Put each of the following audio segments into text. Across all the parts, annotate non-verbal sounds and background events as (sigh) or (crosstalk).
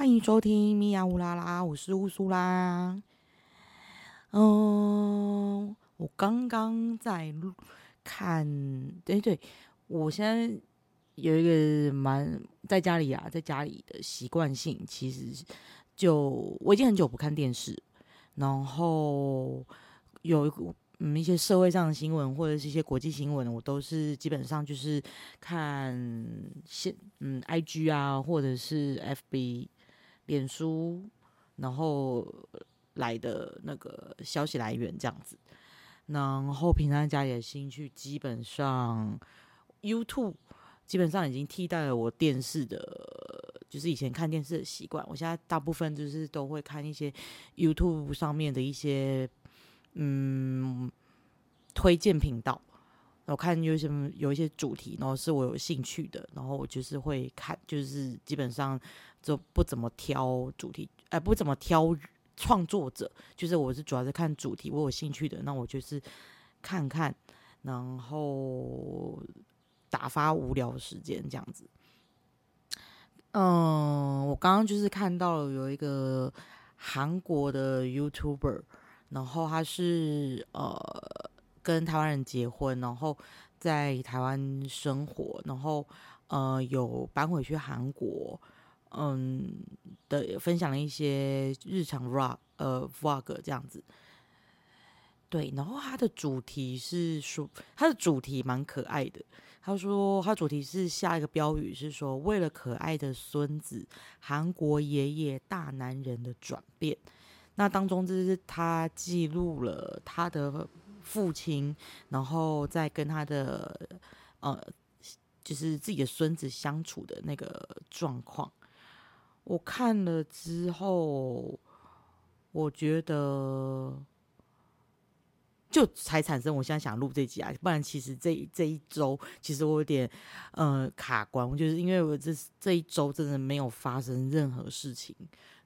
欢迎收听米娅乌拉拉，我是乌苏拉。嗯，我刚刚在看，对对，我现在有一个蛮在家里啊，在家里的习惯性，其实就我已经很久不看电视，然后有一个。嗯，一些社会上的新闻或者是一些国际新闻，我都是基本上就是看现嗯，I G 啊，或者是 F B、脸书，然后来的那个消息来源这样子。然后平常家里的兴趣，基本上 YouTube 基本上已经替代了我电视的，就是以前看电视的习惯。我现在大部分就是都会看一些 YouTube 上面的一些。嗯，推荐频道，我看有什么有一些主题，然后是我有兴趣的，然后我就是会看，就是基本上就不怎么挑主题，哎，不怎么挑创作者，就是我是主要是看主题，我有兴趣的，那我就是看看，然后打发无聊时间这样子。嗯，我刚刚就是看到了有一个韩国的 YouTuber。然后他是呃跟台湾人结婚，然后在台湾生活，然后呃有搬回去韩国，嗯的分享了一些日常 vlog 呃 vlog 这样子。对，然后他的主题是说，他的主题蛮可爱的。他说他主题是下一个标语是说，为了可爱的孙子，韩国爷爷大男人的转变。那当中就是他记录了他的父亲，然后再跟他的呃，就是自己的孙子相处的那个状况。我看了之后，我觉得就才产生我现在想录这集啊，不然其实这这一周其实我有点呃卡关，就是因为我这这一周真的没有发生任何事情。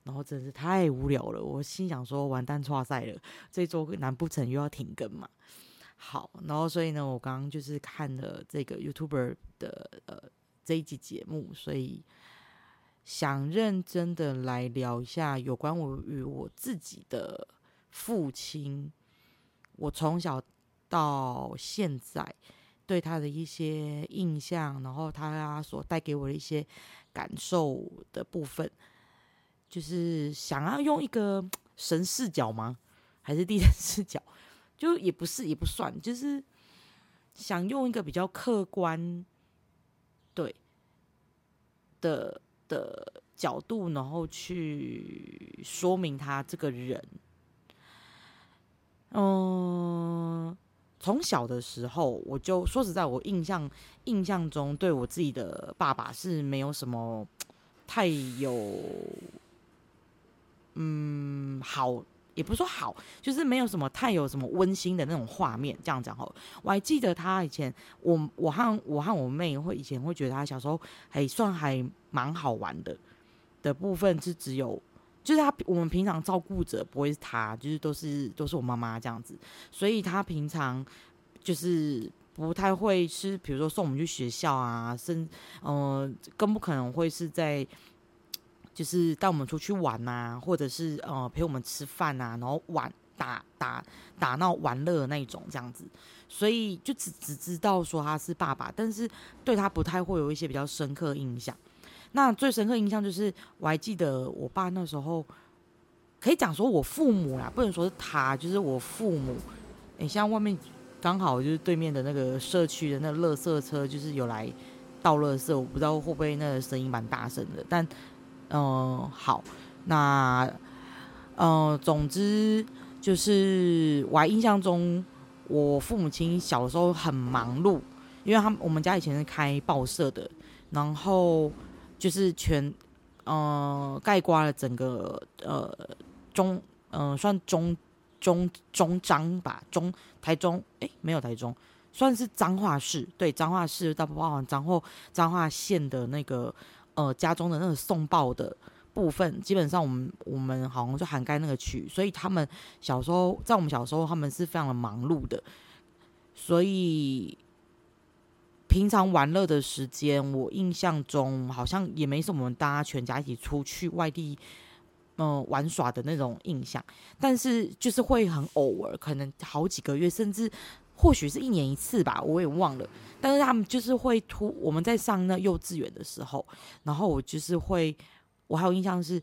然后真是太无聊了，我心想说完蛋，错赛了，这周难不成又要停更嘛？好，然后所以呢，我刚刚就是看了这个 YouTuber 的呃这一集节目，所以想认真的来聊一下有关我与我自己的父亲，我从小到现在对他的一些印象，然后他所带给我的一些感受的部分。就是想要用一个神视角吗？还是地人视角？就也不是，也不算，就是想用一个比较客观，对的的角度，然后去说明他这个人。嗯，从小的时候，我就说实在，我印象印象中，对我自己的爸爸是没有什么太有。嗯，好，也不是说好，就是没有什么太有什么温馨的那种画面。这样讲哈，我还记得他以前，我我和我和我妹会以前会觉得他小时候还算还蛮好玩的的部分是只有，就是他我们平常照顾者不会是他，就是都是都是我妈妈这样子，所以他平常就是不太会是，比如说送我们去学校啊，甚嗯，更不可能会是在。就是带我们出去玩呐，或者是呃陪我们吃饭呐，然后玩打打打闹玩乐那一种这样子，所以就只只知道说他是爸爸，但是对他不太会有一些比较深刻印象。那最深刻印象就是我还记得我爸那时候可以讲说我父母啦，不能说是他，就是我父母。诶，像外面刚好就是对面的那个社区的那个垃圾车，就是有来倒垃圾，我不知道会不会那个声音蛮大声的，但。嗯，好，那，嗯，总之就是我印象中，我父母亲小时候很忙碌，因为他们我们家以前是开报社的，然后就是全，嗯，盖刮了整个呃中，嗯，算中中中彰吧，中台中，哎，没有台中，算是彰化市，对，彰化市大包含彰化彰化县的那个。呃，家中的那个送报的部分，基本上我们我们好像就涵盖那个区，所以他们小时候在我们小时候，他们是非常的忙碌的，所以平常玩乐的时间，我印象中好像也没什么大家全家一起出去外地，嗯，玩耍的那种印象。但是就是会很偶尔，可能好几个月，甚至或许是一年一次吧，我也忘了。但是他们就是会突我们在上那幼稚园的时候，然后我就是会，我还有印象是，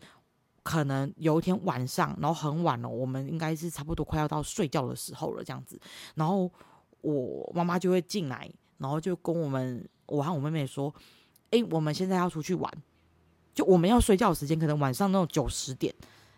可能有一天晚上，然后很晚了，我们应该是差不多快要到睡觉的时候了，这样子，然后我妈妈就会进来。然后就跟我们，我和我妹妹说：“哎，我们现在要出去玩，就我们要睡觉的时间，可能晚上那种九十点，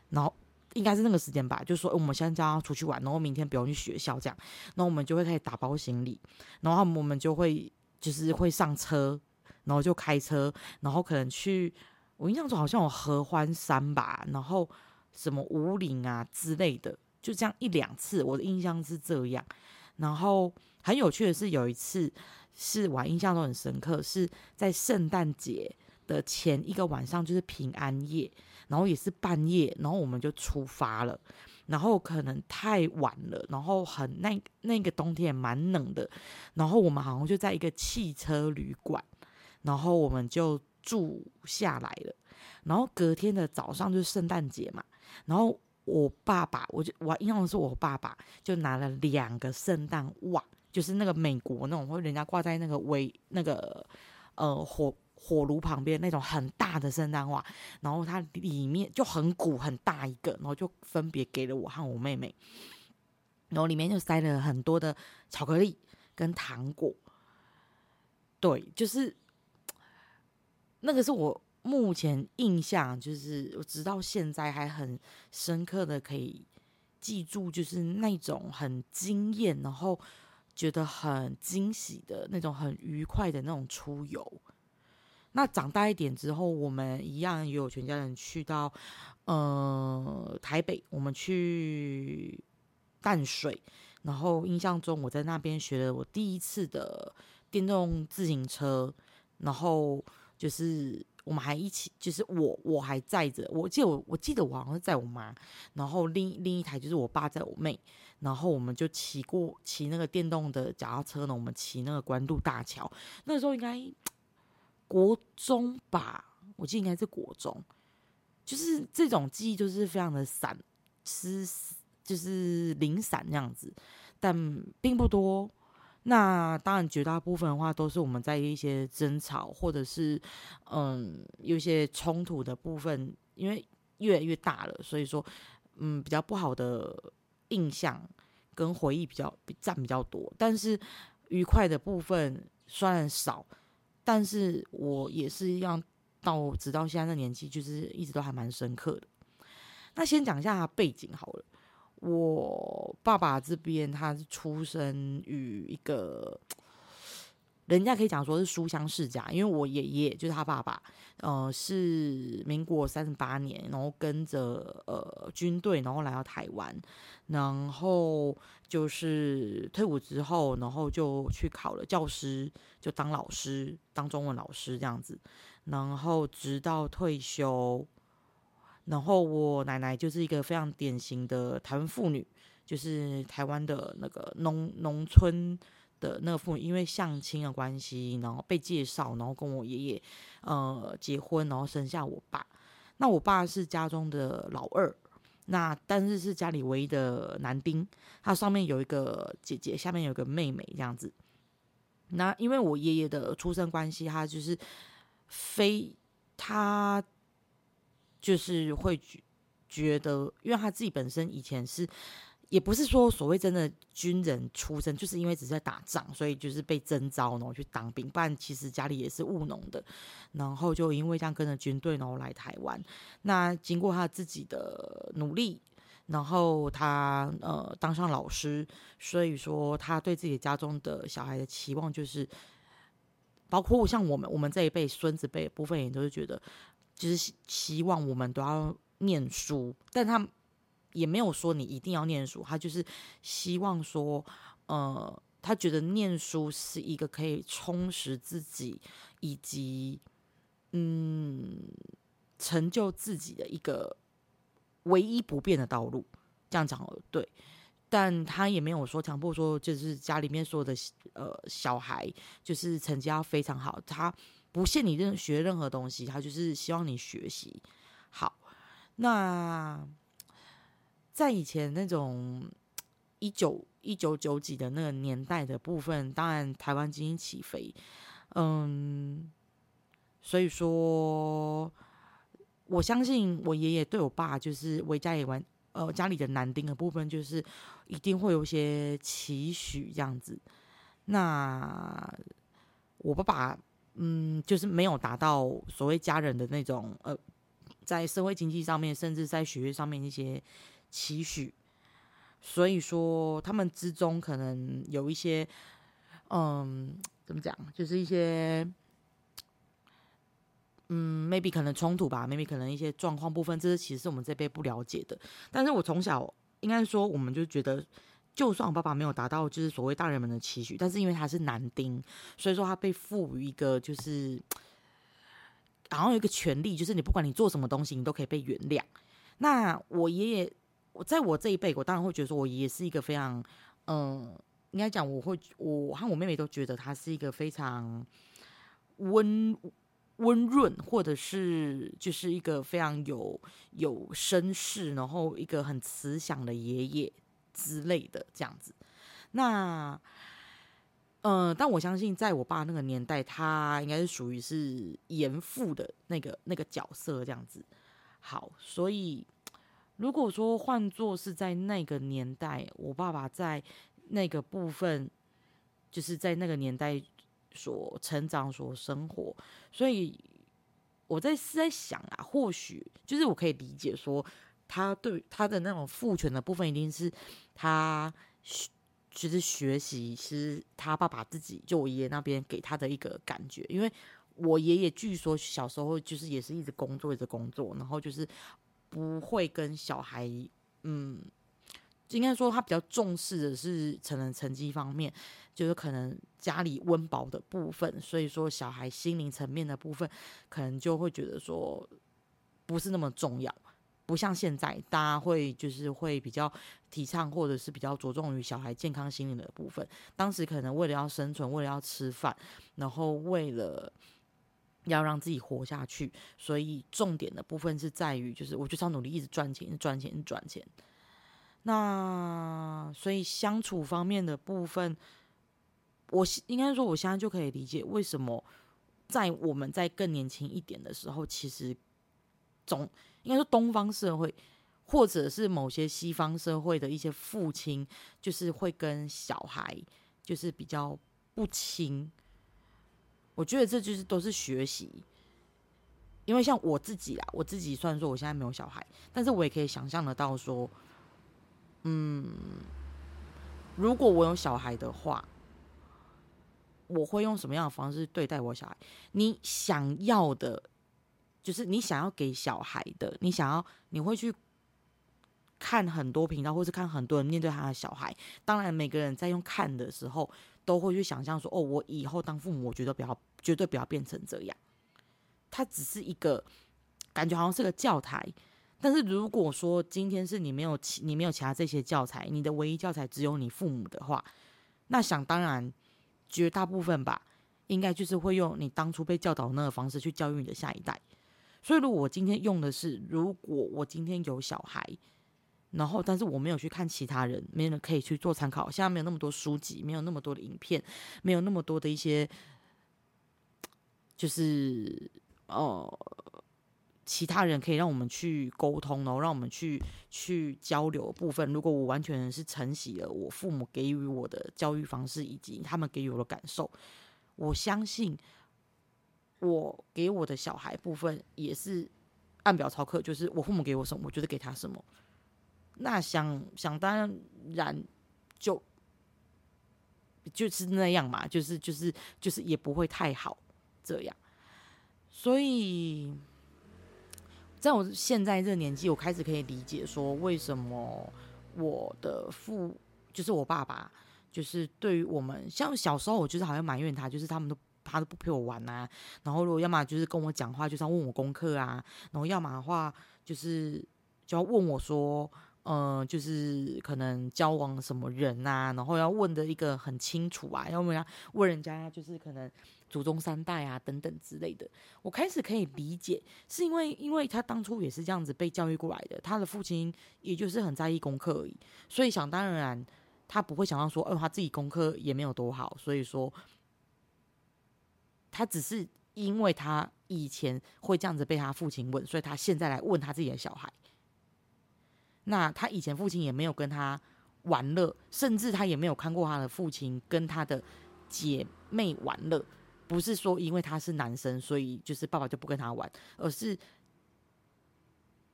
然后应该是那个时间吧。就说我们现在要出去玩，然后明天不用去学校这样。然后我们就会开始打包行李，然后我们就会就是会上车，然后就开车，然后可能去。我印象中好像有合欢山吧，然后什么五岭啊之类的，就这样一两次。我的印象是这样，然后。”很有趣的是，有一次是我印象都很深刻，是在圣诞节的前一个晚上，就是平安夜，然后也是半夜，然后我们就出发了，然后可能太晚了，然后很那那个冬天也蛮冷的，然后我们好像就在一个汽车旅馆，然后我们就住下来了，然后隔天的早上就是圣诞节嘛，然后我爸爸，我就我印象是我爸爸就拿了两个圣诞袜。就是那个美国那种，或人家挂在那个围那个呃火火炉旁边那种很大的圣诞袜，然后它里面就很鼓很大一个，然后就分别给了我和我妹妹，然后里面就塞了很多的巧克力跟糖果。对，就是那个是我目前印象，就是我直到现在还很深刻的可以记住，就是那种很惊艳，然后。觉得很惊喜的那种，很愉快的那种出游。那长大一点之后，我们一样也有全家人去到呃台北，我们去淡水，然后印象中我在那边学了我第一次的电动自行车，然后就是我们还一起，就是我我还载着，我记得我我记得我好像是载我妈，然后另另一台就是我爸载我妹。然后我们就骑过骑那个电动的脚踏车呢，我们骑那个关渡大桥。那时候应该国中吧，我记得应该是国中。就是这种记忆就是非常的散失，就是零散那样子，但并不多。那当然绝大部分的话都是我们在一些争吵或者是嗯有一些冲突的部分，因为越来越大了，所以说嗯比较不好的。印象跟回忆比较占比较多，但是愉快的部分虽然少，但是我也是一样到直到现在的年纪，就是一直都还蛮深刻的。那先讲一下背景好了，我爸爸这边他是出生于一个。人家可以讲说是书香世家，因为我爷爷就是他爸爸，呃，是民国三十八年，然后跟着呃军队，然后来到台湾，然后就是退伍之后，然后就去考了教师，就当老师，当中文老师这样子，然后直到退休，然后我奶奶就是一个非常典型的台湾妇女，就是台湾的那个农农村。的那个父母因为相亲的关系，然后被介绍，然后跟我爷爷呃结婚，然后生下我爸。那我爸是家中的老二，那但是是家里唯一的男丁，他上面有一个姐姐，下面有个妹妹这样子。那因为我爷爷的出生关系，他就是非他就是会觉得，因为他自己本身以前是。也不是说所谓真的军人出身，就是因为只是在打仗，所以就是被征召，然后去当兵。不然其实家里也是务农的，然后就因为这样跟着军队，然后来台湾。那经过他自己的努力，然后他呃当上老师，所以说他对自己家中的小孩的期望就是，包括像我们我们这一辈孙子辈部分，也都是觉得，就是希望我们都要念书，但他。也没有说你一定要念书，他就是希望说，呃，他觉得念书是一个可以充实自己以及嗯成就自己的一个唯一不变的道路。这样讲对，但他也没有说强迫说，就是家里面所有的呃小孩就是成绩要非常好，他不限你任学任何东西，他就是希望你学习好。那在以前那种一九一九九几的那个年代的部分，当然台湾经济起飞，嗯，所以说。我相信我爷爷对我爸就是为家里玩，呃，家里的男丁的部分，就是一定会有一些期许这样子。那我爸爸，嗯，就是没有达到所谓家人的那种，呃，在社会经济上面，甚至在学业上面一些期许。所以说，他们之中可能有一些，嗯，怎么讲，就是一些。嗯，maybe 可能冲突吧，maybe 可能一些状况部分，这是其实是我们这辈不了解的。但是我从小应该说，我们就觉得，就算我爸爸没有达到就是所谓大人们的期许，但是因为他是男丁，所以说他被赋予一个就是好像有一个权利，就是你不管你做什么东西，你都可以被原谅。那我爷爷，我在我这一辈，我当然会觉得说我爷爷是一个非常，嗯，应该讲我会，我和我妹妹都觉得他是一个非常温。温润，或者是就是一个非常有有绅士，然后一个很慈祥的爷爷之类的这样子。那，呃，但我相信，在我爸那个年代，他应该是属于是严父的那个那个角色这样子。好，所以如果说换作是在那个年代，我爸爸在那个部分，就是在那个年代。所成长、所生活，所以我在是在想啊，或许就是我可以理解说，他对他的那种父权的部分，一定是他其实学习是他爸爸自己就我爷爷那边给他的一个感觉，因为我爷爷据说小时候就是也是一直工作一直工作，然后就是不会跟小孩嗯。应该说，他比较重视的是成人成绩方面，就是可能家里温饱的部分，所以说小孩心灵层面的部分，可能就会觉得说不是那么重要，不像现在大家会就是会比较提倡或者是比较着重于小孩健康心灵的部分。当时可能为了要生存，为了要吃饭，然后为了要让自己活下去，所以重点的部分是在于，就是我就是要努力一直赚钱，赚钱，赚钱。那所以相处方面的部分，我应该说，我现在就可以理解为什么在我们在更年轻一点的时候，其实总应该说东方社会或者是某些西方社会的一些父亲，就是会跟小孩就是比较不亲。我觉得这就是都是学习，因为像我自己啊，我自己虽然说我现在没有小孩，但是我也可以想象得到说。嗯，如果我有小孩的话，我会用什么样的方式对待我小孩？你想要的，就是你想要给小孩的，你想要，你会去看很多频道，或是看很多人面对他的小孩。当然，每个人在用看的时候，都会去想象说：“哦，我以后当父母，我觉得不要，绝对不要变成这样。”它只是一个感觉，好像是个教材。但是如果说今天是你没有你没有其他这些教材，你的唯一教材只有你父母的话，那想当然，绝大部分吧，应该就是会用你当初被教导那个方式去教育你的下一代。所以如果我今天用的是，如果我今天有小孩，然后但是我没有去看其他人，没人可以去做参考，现在没有那么多书籍，没有那么多的影片，没有那么多的一些，就是哦。其他人可以让我们去沟通，然后让我们去去交流部分。如果我完全是承袭了我父母给予我的教育方式，以及他们给予我的感受，我相信我给我的小孩部分也是按表操课，就是我父母给我什么，我觉得给他什么。那想想当然就就是那样嘛，就是就是就是也不会太好这样，所以。在我现在这年纪，我开始可以理解说，为什么我的父就是我爸爸，就是对于我们，像小时候我就是好像埋怨他，就是他们都他都不陪我玩啊，然后如果要么就是跟我讲话，就是要问我功课啊，然后要么的话就是就要问我说，嗯，就是可能交往什么人啊，然后要问的一个很清楚啊，要不要问人家就是可能祖宗三代啊等等之类的。我开始可以理解，是因为因为他当初也是这样子被教育过来的，他的父亲也就是很在意功课而已，所以想当然他不会想到说，哦，他自己功课也没有多好，所以说他只是因为他以前会这样子被他父亲问，所以他现在来问他自己的小孩。那他以前父亲也没有跟他玩乐，甚至他也没有看过他的父亲跟他的姐妹玩乐。不是说因为他是男生，所以就是爸爸就不跟他玩，而是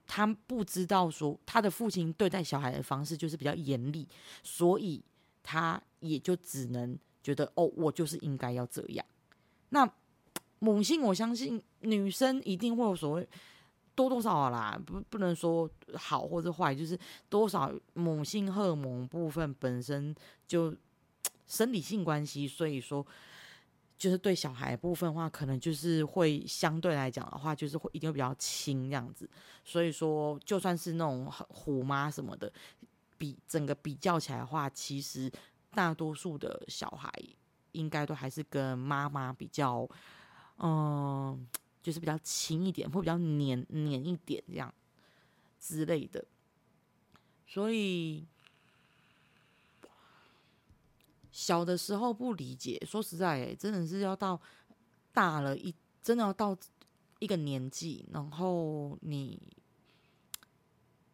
他不知道说他的父亲对待小孩的方式就是比较严厉，所以他也就只能觉得哦，我就是应该要这样。那母性，我相信女生一定会有所谓。多多少少啦，不不能说好或者坏，就是多少母性荷尔蒙部分本身就生理性关系，所以说就是对小孩部分的话，可能就是会相对来讲的话，就是会一定会比较轻这样子。所以说，就算是那种虎妈什么的，比整个比较起来的话，其实大多数的小孩应该都还是跟妈妈比较，嗯。就是比较轻一点，会比较黏黏一点这样之类的，所以小的时候不理解，说实在，真的是要到大了一，真的要到一个年纪，然后你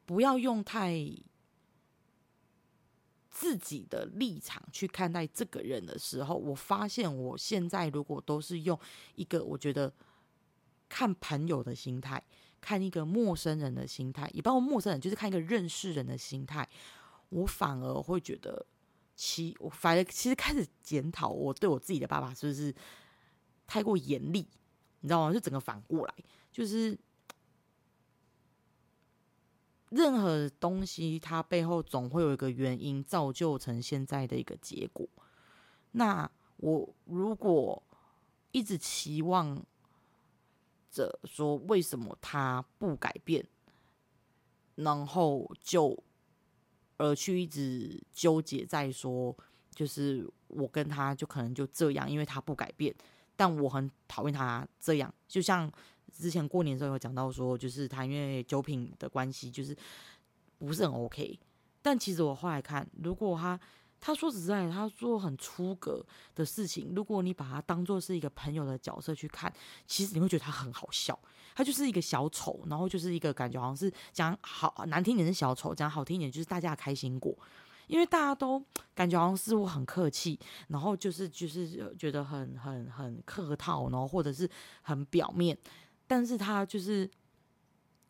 不要用太自己的立场去看待这个人的时候，我发现我现在如果都是用一个我觉得。看朋友的心态，看一个陌生人的心态，也包括陌生人，就是看一个认识人的心态，我反而会觉得，其我反而其实开始检讨我对我自己的爸爸是不是太过严厉，你知道吗？就整个反过来，就是任何东西它背后总会有一个原因，造就成现在的一个结果。那我如果一直期望。者说为什么他不改变，然后就而去一直纠结在说，就是我跟他就可能就这样，因为他不改变，但我很讨厌他这样。就像之前过年的时候有讲到说，就是他因为酒品的关系，就是不是很 OK。但其实我后来看，如果他。他说实在，他做很出格的事情。如果你把他当做是一个朋友的角色去看，其实你会觉得他很好笑。他就是一个小丑，然后就是一个感觉好像是讲好难听点是小丑，讲好听一点就是大家开心果。因为大家都感觉好像似乎很客气，然后就是就是觉得很很很客套，然后或者是很表面，但是他就是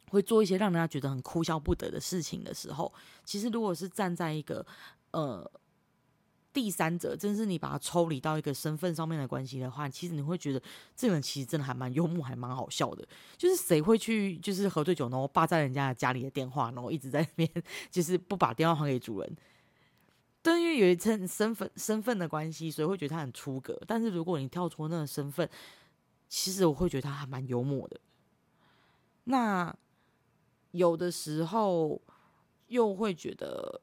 会做一些让人家觉得很哭笑不得的事情的时候，其实如果是站在一个呃。第三者，真是你把他抽离到一个身份上面的关系的话，其实你会觉得这个人其实真的还蛮幽默，还蛮好笑的。就是谁会去，就是喝醉酒然后霸占人家家里的电话，然后一直在那边，就是不把电话还给主人。但因为有一层身份身份的关系，所以会觉得他很出格。但是如果你跳出那个身份，其实我会觉得他还蛮幽默的。那有的时候又会觉得。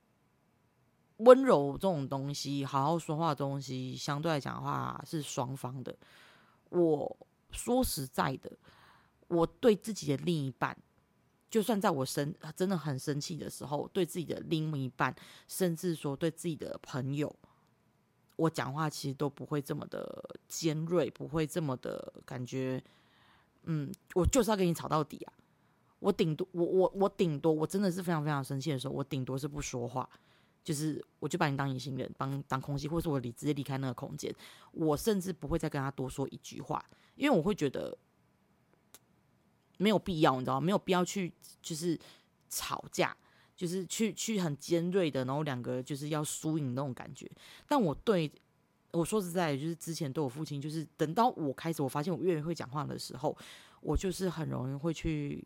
温柔这种东西，好好说话的东西，相对来讲的话是双方的。我说实在的，我对自己的另一半，就算在我生真的很生气的时候，对自己的另一半，甚至说对自己的朋友，我讲话其实都不会这么的尖锐，不会这么的感觉，嗯，我就是要跟你吵到底啊！我顶多，我我我顶多，我真的是非常非常生气的时候，我顶多是不说话。就是，我就把你当隐形人，当当空气，或者是我离直接离开那个空间。我甚至不会再跟他多说一句话，因为我会觉得没有必要，你知道吗？没有必要去就是吵架，就是去去很尖锐的，然后两个就是要输赢那种感觉。但我对我说实在，就是之前对我父亲，就是等到我开始我发现我越来越会讲话的时候，我就是很容易会去。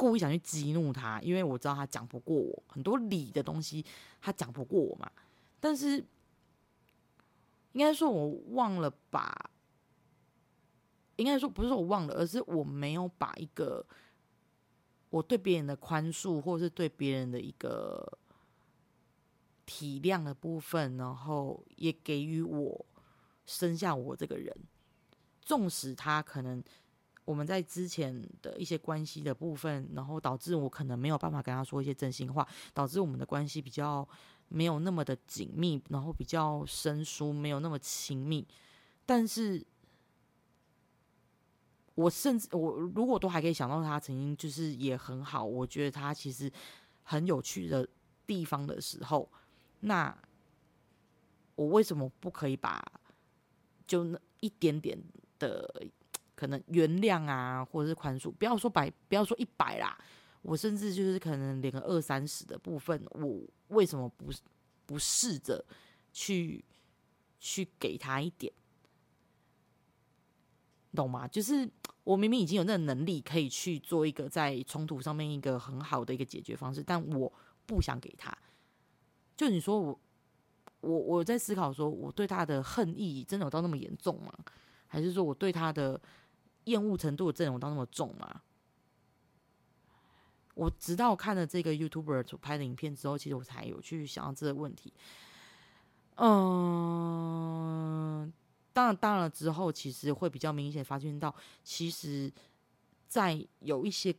故意想去激怒他，因为我知道他讲不过我很多理的东西，他讲不过我嘛。但是应该说我忘了吧，应该说不是说我忘了，而是我没有把一个我对别人的宽恕，或者是对别人的一个体谅的部分，然后也给予我生下我这个人，纵使他可能我们在之前的一些关系的部分，然后导致我可能没有办法跟他说一些真心话，导致我们的关系比较没有那么的紧密，然后比较生疏，没有那么亲密，但是。我甚至我如果都还可以想到他曾经就是也很好，我觉得他其实很有趣的地方的时候，那我为什么不可以把就那一点点的可能原谅啊，或者是宽恕，不要说百，不要说一百啦，我甚至就是可能连个二三十的部分，我为什么不不试着去去给他一点？懂吗？就是我明明已经有那个能力，可以去做一个在冲突上面一个很好的一个解决方式，但我不想给他。就你说我，我我在思考说，我对他的恨意真的有到那么严重吗？还是说我对他的厌恶程度的阵容到那么重吗？我直到看了这个 YouTuber 拍的影片之后，其实我才有去想到这个问题。嗯。当然，当然之后，其实会比较明显发现到，其实，在有一些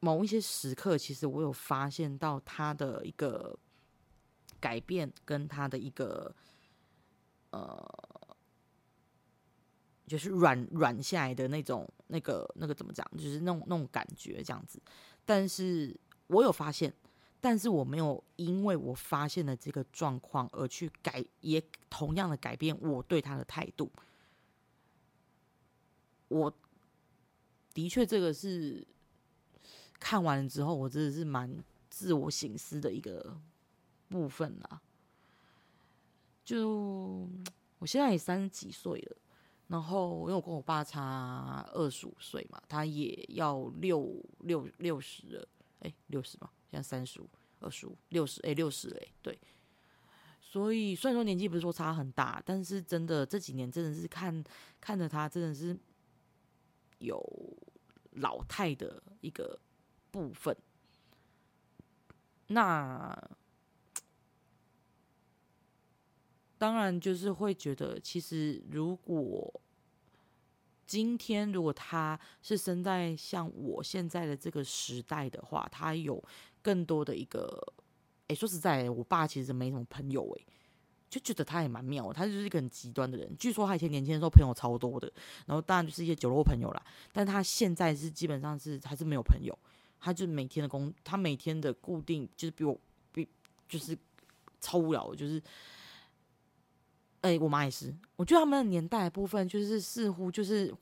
某一些时刻，其实我有发现到他的一个改变，跟他的一个呃，就是软软下来的那种那个那个怎么讲，就是那种那种感觉这样子。但是我有发现。但是我没有因为我发现了这个状况而去改，也同样的改变我对他的态度。我的确这个是看完了之后，我真的是蛮自我醒思的一个部分啦。就 (tsk) 我现在也三十几岁了，然后因为我跟我爸差二十五岁嘛，他也要六六六十了，哎，六十嘛。现在三十五、二十五、六十，哎，六十，哎，对。所以虽然说年纪不是说差很大，但是真的这几年真的是看看着他，真的是有老态的一个部分。那当然就是会觉得，其实如果今天如果他是生在像我现在的这个时代的话，他有。更多的一个，哎，说实在，我爸其实没什么朋友，哎，就觉得他也蛮妙，他就是一个很极端的人。据说他以前年轻的时候朋友超多的，然后当然就是一些酒肉朋友啦。但他现在是基本上是还是没有朋友，他就每天的工，他每天的固定就是比我比就是超无聊，就是，哎，我妈也是，我觉得他们的年代部分就是似乎就是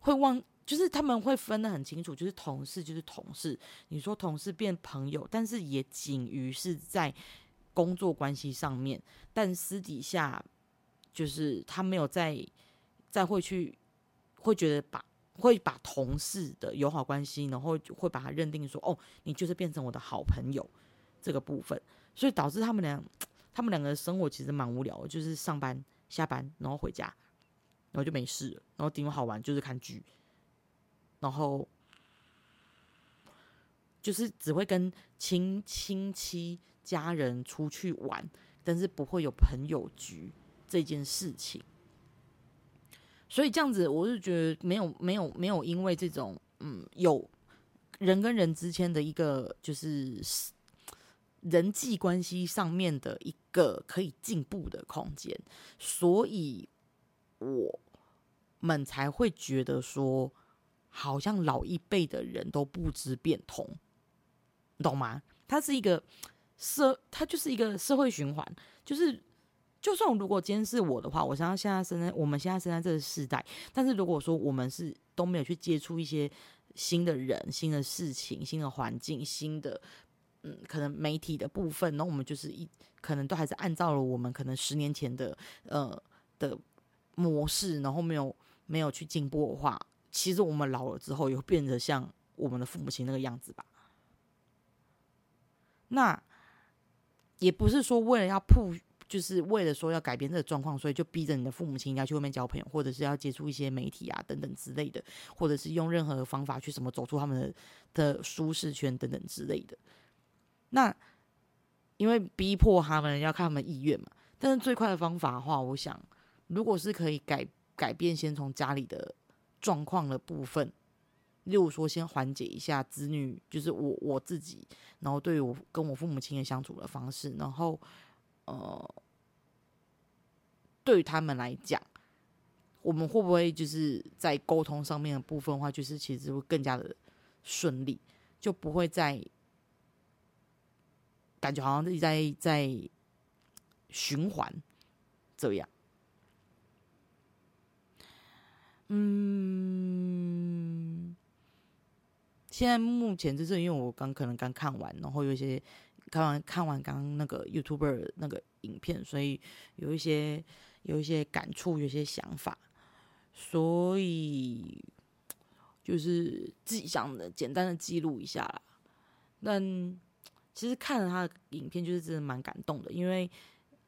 会忘。就是他们会分得很清楚，就是同事就是同事。你说同事变朋友，但是也仅于是在工作关系上面，但私底下就是他没有再再会去会觉得把会把同事的友好关系，然后会把他认定说哦，你就是变成我的好朋友这个部分，所以导致他们俩他们两个生活其实蛮无聊，就是上班下班然后回家，然后就没事，然后顶多好玩就是看剧。然后就是只会跟亲亲戚家人出去玩，但是不会有朋友局这件事情。所以这样子，我就觉得没有没有没有，因为这种嗯，有人跟人之间的一个就是人际关系上面的一个可以进步的空间，所以我们才会觉得说。好像老一辈的人都不知变通，你懂吗？它是一个社，它就是一个社会循环。就是，就算如果今天是我的话，我想要现在生在我们现在生在这个时代，但是如果说我们是都没有去接触一些新的人、新的事情、新的环境、新的嗯，可能媒体的部分，那我们就是一可能都还是按照了我们可能十年前的呃的模式，然后没有没有去进步的话。其实我们老了之后，又变得像我们的父母亲那个样子吧。那也不是说为了要铺，就是为了说要改变这个状况，所以就逼着你的父母亲要去外面交朋友，或者是要接触一些媒体啊等等之类的，或者是用任何的方法去什么走出他们的的舒适圈等等之类的。那因为逼迫他们要看他们意愿嘛，但是最快的方法的话，我想如果是可以改改变，先从家里的状况的部分，例如说先缓解一下子女，就是我我自己，然后对于我跟我父母亲的相处的方式，然后呃。对于他们来讲，我们会不会就是在沟通上面的部分的话，就是其实会更加的顺利，就不会再感觉好像自己在在循环这样。嗯，现在目前就是因为我刚可能刚看完，然后有一些看完看完刚刚那个 YouTuber 那个影片，所以有一些。有一些感触，有一些想法，所以就是自己想的简单的记录一下啦。但其实看了他的影片，就是真的蛮感动的，因为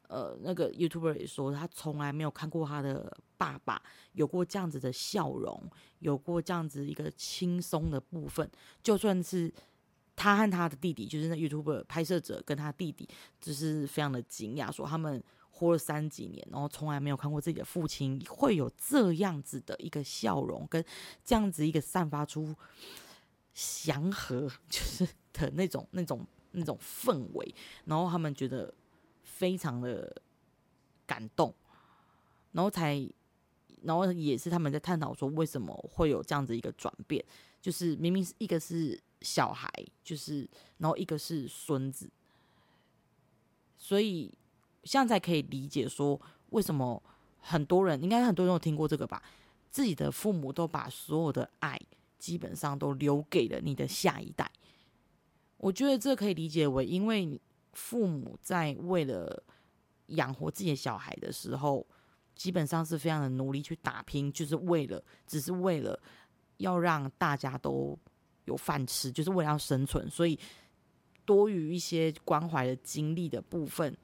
呃，那个 YouTuber 也说，他从来没有看过他的爸爸有过这样子的笑容，有过这样子一个轻松的部分。就算是他和他的弟弟，就是那 YouTuber 拍摄者跟他弟弟，就是非常的惊讶，说他们。活了三几年，然后从来没有看过自己的父亲会有这样子的一个笑容，跟这样子一个散发出祥和 (laughs) 就是的那种、那种、那种氛围，然后他们觉得非常的感动，然后才，然后也是他们在探讨说为什么会有这样子一个转变，就是明明是一个是小孩，就是然后一个是孙子，所以。现在可以理解说，为什么很多人应该很多人有听过这个吧？自己的父母都把所有的爱基本上都留给了你的下一代。我觉得这可以理解为，因为父母在为了养活自己的小孩的时候，基本上是非常的努力去打拼，就是为了，只是为了要让大家都有饭吃，就是为了要生存，所以多余一些关怀的精力的部分。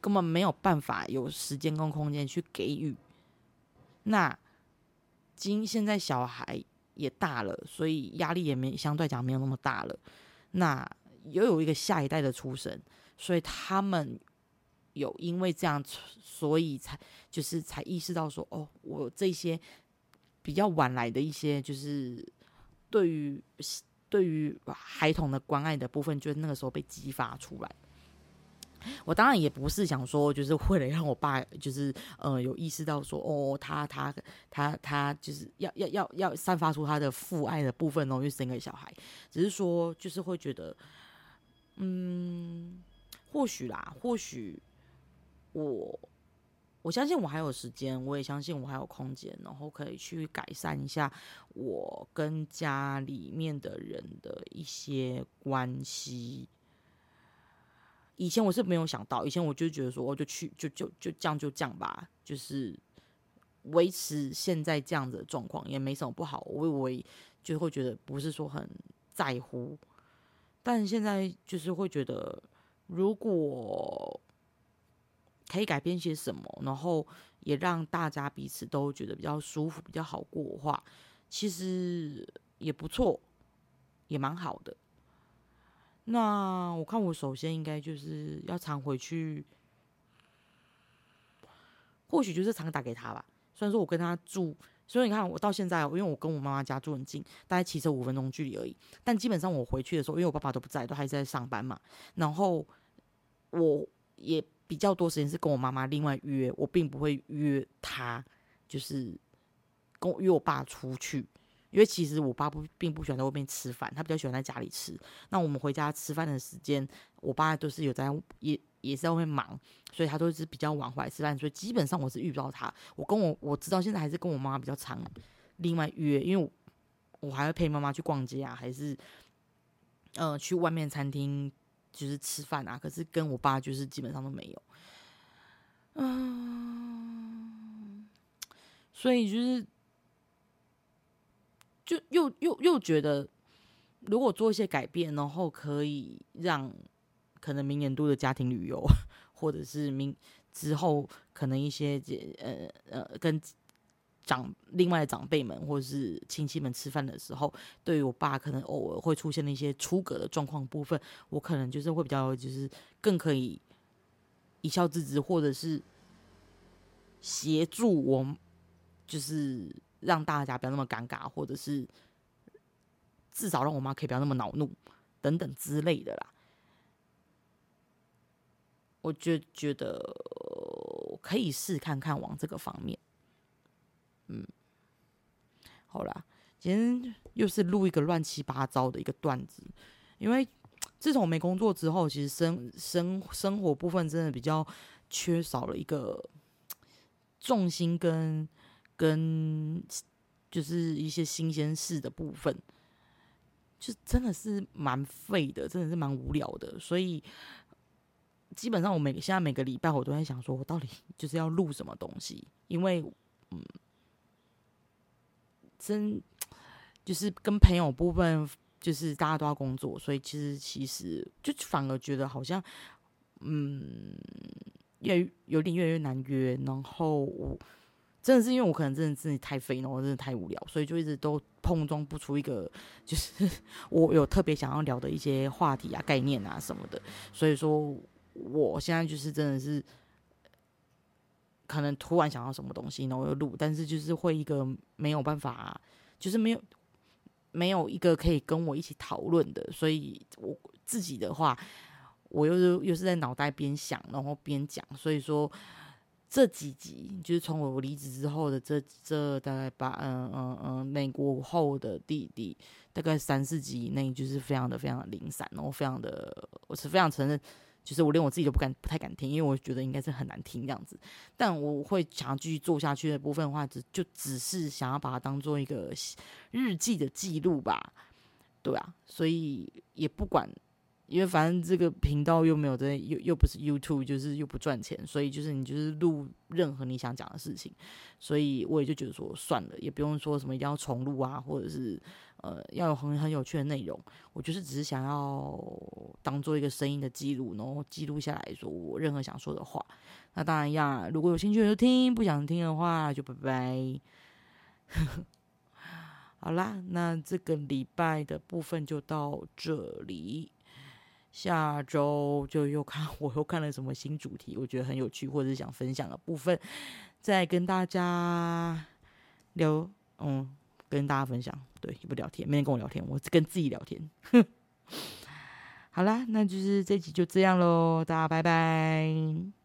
根本没有办法有时间跟空间去给予。那今现在小孩也大了，所以压力也没相对讲没有那么大了。那又有一个下一代的出生，所以他们有因为这样，所以才就是才意识到说，哦，我这些比较晚来的一些，就是对于对于孩童的关爱的部分，就是那个时候被激发出来。我当然也不是想说，就是为了让我爸，就是呃有意识到说，哦，他他他他就是要要要要散发出他的父爱的部分哦，去生个小孩。只是说，就是会觉得，嗯，或许啦，或许我我相信我还有时间，我也相信我还有空间，然后可以去改善一下我跟家里面的人的一些关系。以前我是没有想到，以前我就觉得说，我就去，就就就这样就这样吧，就是维持现在这样子的状况也没什么不好。我我就会觉得不是说很在乎，但现在就是会觉得，如果可以改变些什么，然后也让大家彼此都觉得比较舒服、比较好过的话，其实也不错，也蛮好的。那我看我首先应该就是要常回去，或许就是常打给他吧。虽然说我跟他住，所以你看我到现在，因为我跟我妈妈家住很近，大概骑车五分钟距离而已。但基本上我回去的时候，因为我爸爸都不在，都还在上班嘛。然后我也比较多时间是跟我妈妈另外约，我并不会约他，就是跟我约我爸出去。因为其实我爸不并不喜欢在外面吃饭，他比较喜欢在家里吃。那我们回家吃饭的时间，我爸都是有在也也是在外面忙，所以他都是比较晚回来吃饭。所以基本上我是遇不到他。我跟我我知道现在还是跟我妈妈比较常另外约，因为我我还会陪妈妈去逛街啊，还是呃去外面餐厅就是吃饭啊。可是跟我爸就是基本上都没有。嗯，所以就是。就又又又觉得，如果做一些改变，然后可以让可能明年度的家庭旅游，(laughs) 或者是明之后可能一些呃呃跟长另外的长辈们或者是亲戚们吃饭的时候，对于我爸可能偶尔会出现的一些出格的状况部分，我可能就是会比较就是更可以一笑置之，或者是协助我，就是让大家不要那么尴尬，或者是至少让我妈可以不要那么恼怒等等之类的啦。我就觉得可以试看看往这个方面，嗯，好啦，今天又是录一个乱七八糟的一个段子，因为自从没工作之后，其实生生生活部分真的比较缺少了一个重心跟跟就是一些新鲜事的部分，就真的是蛮废的，真的是蛮无聊的，所以。基本上，我每现在每个礼拜，我都在想，说我到底就是要录什么东西，因为，嗯，真就是跟朋友部分，就是大家都要工作，所以其实其实就反而觉得好像，嗯，越有点越来越难约。然后我真的是因为我可能真的自己太废了，我真的太无聊，所以就一直都碰撞不出一个就是 (laughs) 我有特别想要聊的一些话题啊、概念啊什么的，所以说。我现在就是真的是，可能突然想到什么东西，然后又录，但是就是会一个没有办法，就是没有没有一个可以跟我一起讨论的，所以我自己的话，我又是又是在脑袋边想，然后边讲，所以说这几集就是从我离职之后的这这大概八嗯嗯嗯美国后的弟弟大概三四集以内，就是非常的非常的零散，然后非常的我是非常承认。就是我连我自己都不敢不太敢听，因为我觉得应该是很难听这样子。但我会想要继续做下去的部分的话，只就只是想要把它当做一个日记的记录吧，对啊，所以也不管。因为反正这个频道又没有在，又又不是 YouTube，就是又不赚钱，所以就是你就是录任何你想讲的事情，所以我也就觉得说算了，也不用说什么一定要重录啊，或者是呃要有很很有趣的内容，我就是只是想要当做一个声音的记录，然后记录下来说我任何想说的话。那当然呀，如果有兴趣就听，不想听的话就拜拜。(laughs) 好啦，那这个礼拜的部分就到这里。下周就又看，(laughs) 我又看了什么新主题，我觉得很有趣，或者是想分享的部分，再跟大家聊，嗯，跟大家分享，对，也不聊天，没人跟我聊天，我跟自己聊天。(laughs) 好啦，那就是这集就这样喽，大家拜拜。